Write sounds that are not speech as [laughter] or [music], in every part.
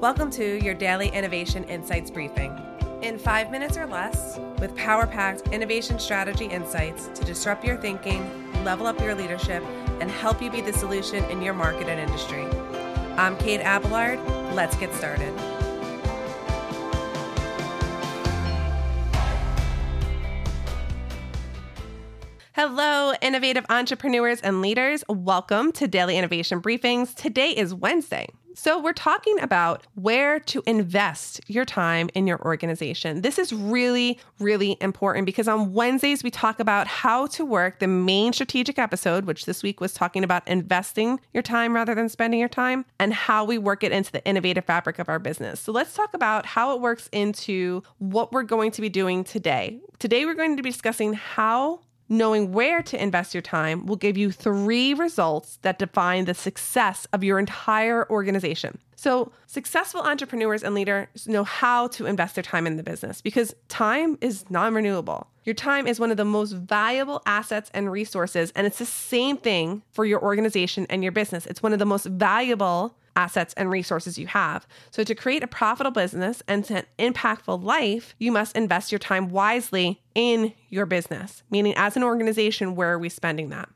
Welcome to your daily Innovation Insights briefing. In five minutes or less, with power packed innovation strategy insights to disrupt your thinking, level up your leadership, and help you be the solution in your market and industry. I'm Kate Abelard. Let's get started. Hello, innovative entrepreneurs and leaders. Welcome to Daily Innovation Briefings. Today is Wednesday. So, we're talking about where to invest your time in your organization. This is really, really important because on Wednesdays, we talk about how to work the main strategic episode, which this week was talking about investing your time rather than spending your time, and how we work it into the innovative fabric of our business. So, let's talk about how it works into what we're going to be doing today. Today, we're going to be discussing how Knowing where to invest your time will give you three results that define the success of your entire organization. So, successful entrepreneurs and leaders know how to invest their time in the business because time is non renewable. Your time is one of the most valuable assets and resources, and it's the same thing for your organization and your business. It's one of the most valuable assets and resources you have. So, to create a profitable business and an impactful life, you must invest your time wisely in your business, meaning, as an organization, where are we spending that?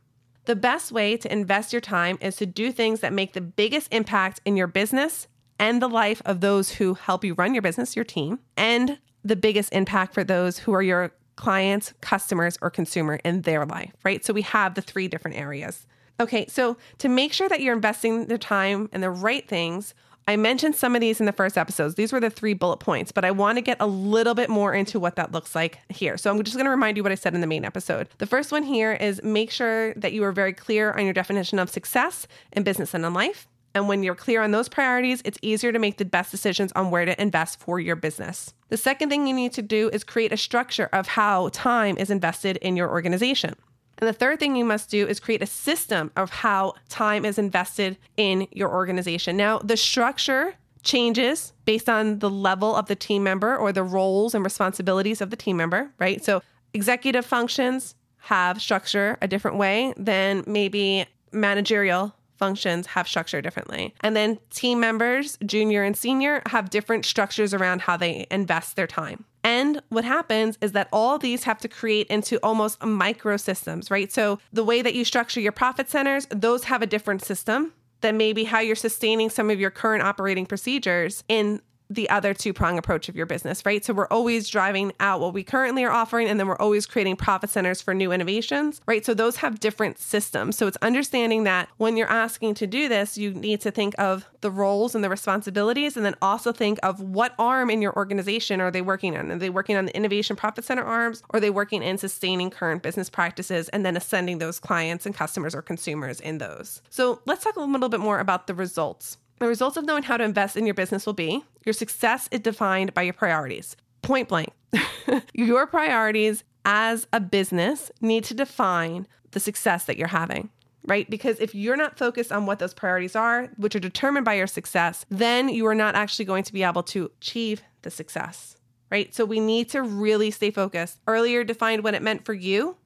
The best way to invest your time is to do things that make the biggest impact in your business and the life of those who help you run your business, your team, and the biggest impact for those who are your clients, customers, or consumer in their life, right? So we have the three different areas. Okay, so to make sure that you're investing the time in the right things, I mentioned some of these in the first episodes. These were the three bullet points, but I want to get a little bit more into what that looks like here. So I'm just going to remind you what I said in the main episode. The first one here is make sure that you are very clear on your definition of success in business and in life. And when you're clear on those priorities, it's easier to make the best decisions on where to invest for your business. The second thing you need to do is create a structure of how time is invested in your organization. And the third thing you must do is create a system of how time is invested in your organization. Now, the structure changes based on the level of the team member or the roles and responsibilities of the team member, right? So, executive functions have structure a different way than maybe managerial functions have structure differently. And then team members, junior and senior, have different structures around how they invest their time. And what happens is that all these have to create into almost microsystems, right? So the way that you structure your profit centers, those have a different system than maybe how you're sustaining some of your current operating procedures in the other two prong approach of your business, right? So we're always driving out what we currently are offering, and then we're always creating profit centers for new innovations, right? So those have different systems. So it's understanding that when you're asking to do this, you need to think of the roles and the responsibilities, and then also think of what arm in your organization are they working on? Are they working on the innovation profit center arms, or are they working in sustaining current business practices and then ascending those clients and customers or consumers in those? So let's talk a little bit more about the results. The results of knowing how to invest in your business will be your success is defined by your priorities. Point blank. [laughs] your priorities as a business need to define the success that you're having right? Because if you're not focused on what those priorities are, which are determined by your success, then you are not actually going to be able to achieve the success, right? So we need to really stay focused. Earlier defined what it meant for you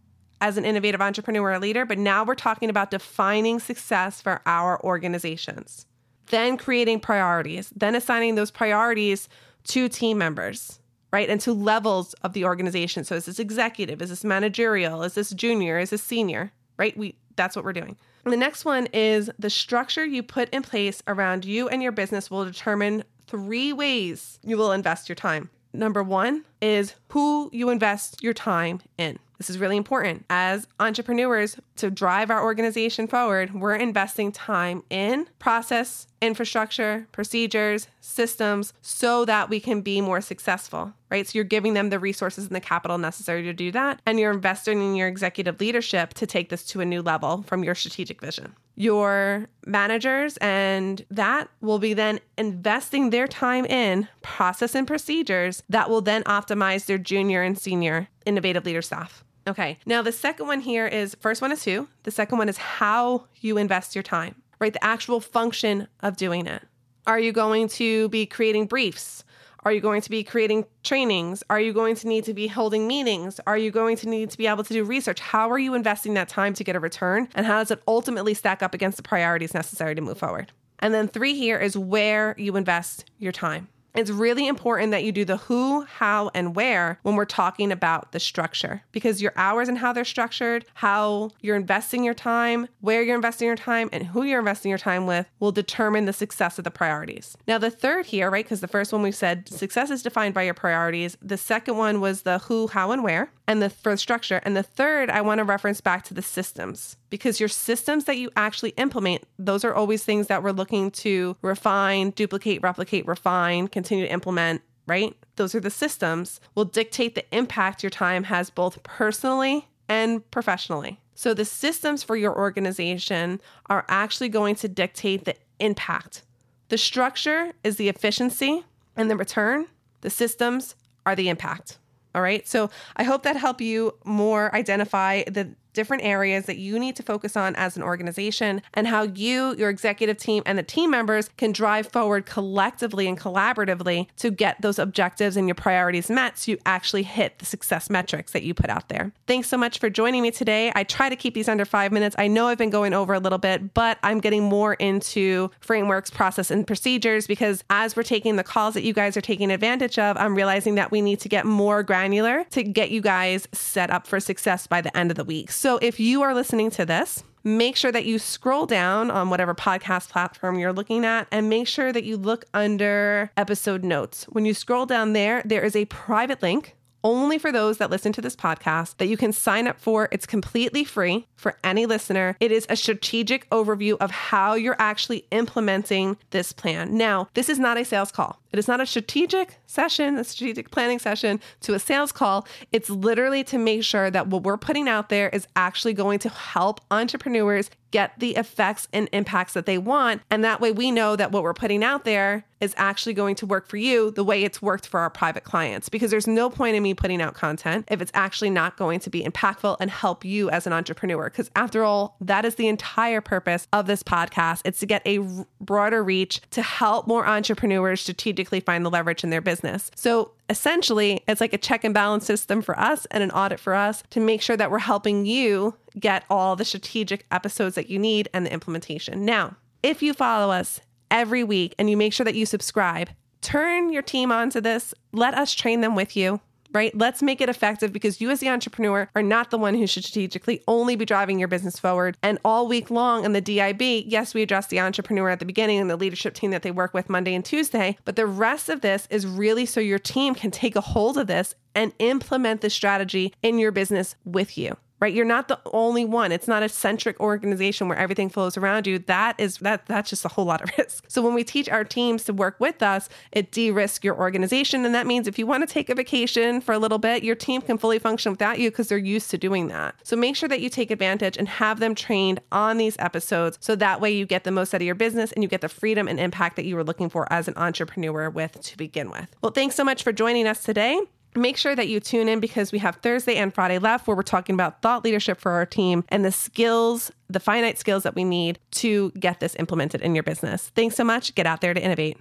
as an innovative entrepreneur or leader, but now we're talking about defining success for our organizations then creating priorities, then assigning those priorities to team members, right? And to levels of the organization. So is this executive? Is this managerial? Is this junior? Is this senior? Right? We that's what we're doing. And the next one is the structure you put in place around you and your business will determine three ways you will invest your time. Number one is who you invest your time in. This is really important. As entrepreneurs, to drive our organization forward, we're investing time in process, infrastructure, procedures, systems, so that we can be more successful, right? So you're giving them the resources and the capital necessary to do that. And you're investing in your executive leadership to take this to a new level from your strategic vision. Your managers and that will be then investing their time in process and procedures that will then optimize their junior and senior innovative leader staff. Okay. Now, the second one here is first one is who, the second one is how you invest your time, right? The actual function of doing it. Are you going to be creating briefs? Are you going to be creating trainings? Are you going to need to be holding meetings? Are you going to need to be able to do research? How are you investing that time to get a return? And how does it ultimately stack up against the priorities necessary to move forward? And then three here is where you invest your time. It's really important that you do the who, how, and where when we're talking about the structure because your hours and how they're structured, how you're investing your time, where you're investing your time, and who you're investing your time with will determine the success of the priorities. Now, the third here, right, because the first one we said success is defined by your priorities. The second one was the who, how, and where, and the for the structure. And the third, I want to reference back to the systems because your systems that you actually implement, those are always things that we're looking to refine, duplicate, replicate, refine, continue to implement, right? Those are the systems will dictate the impact your time has both personally and professionally. So the systems for your organization are actually going to dictate the impact. The structure is the efficiency and the return. The systems are the impact. All right. So I hope that helped you more identify the different areas that you need to focus on as an organization and how you, your executive team, and the team members can drive forward collectively and collaboratively to get those objectives and your priorities met so you actually hit the success metrics that you put out there. Thanks so much for joining me today. I try to keep these under five minutes. I know I've been going over a little bit, but I'm getting more into frameworks, process, and procedures because as we're taking the calls that you guys are taking advantage of, I'm realizing that we need to get more granular to get you guys set up for success by the end of the week. So if you are listening to this, make sure that you scroll down on whatever podcast platform you're looking at and make sure that you look under episode notes. When you scroll down there, there is a private link only for those that listen to this podcast that you can sign up for. It's completely free for any listener. It is a strategic overview of how you're actually implementing this plan. Now, this is not a sales call. It is not a strategic session, a strategic planning session to a sales call. It's literally to make sure that what we're putting out there is actually going to help entrepreneurs get the effects and impacts that they want. And that way we know that what we're putting out there is actually going to work for you the way it's worked for our private clients. Because there's no point in me putting out content if it's actually not going to be impactful and help you as an entrepreneur. Because after all, that is the entire purpose of this podcast. It's to get a broader reach to help more entrepreneurs strategically find the leverage in their business. So essentially, it's like a check and balance system for us and an audit for us to make sure that we're helping you get all the strategic episodes that you need and the implementation. Now, if you follow us every week and you make sure that you subscribe, turn your team onto this. Let us train them with you right? Let's make it effective because you, as the entrepreneur, are not the one who should strategically only be driving your business forward. And all week long in the DIB, yes, we address the entrepreneur at the beginning and the leadership team that they work with Monday and Tuesday. But the rest of this is really so your team can take a hold of this and implement the strategy in your business with you right? You're not the only one. It's not a centric organization where everything flows around you. That is that that's just a whole lot of [laughs] risk. So when we teach our teams to work with us it de-risks your organization. And that means if you want to take a vacation for a little bit your team can fully function without you because they're used to doing that. So make sure that you take advantage and have them trained on these episodes so that way you get the most out of your business and you get the freedom and impact that you were looking for as an entrepreneur with to begin with. Well thanks so much for joining us today Make sure that you tune in because we have Thursday and Friday left where we're talking about thought leadership for our team and the skills, the finite skills that we need to get this implemented in your business. Thanks so much. Get out there to innovate.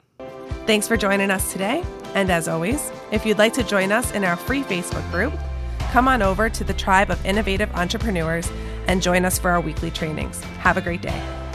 Thanks for joining us today. And as always, if you'd like to join us in our free Facebook group, come on over to the Tribe of Innovative Entrepreneurs and join us for our weekly trainings. Have a great day.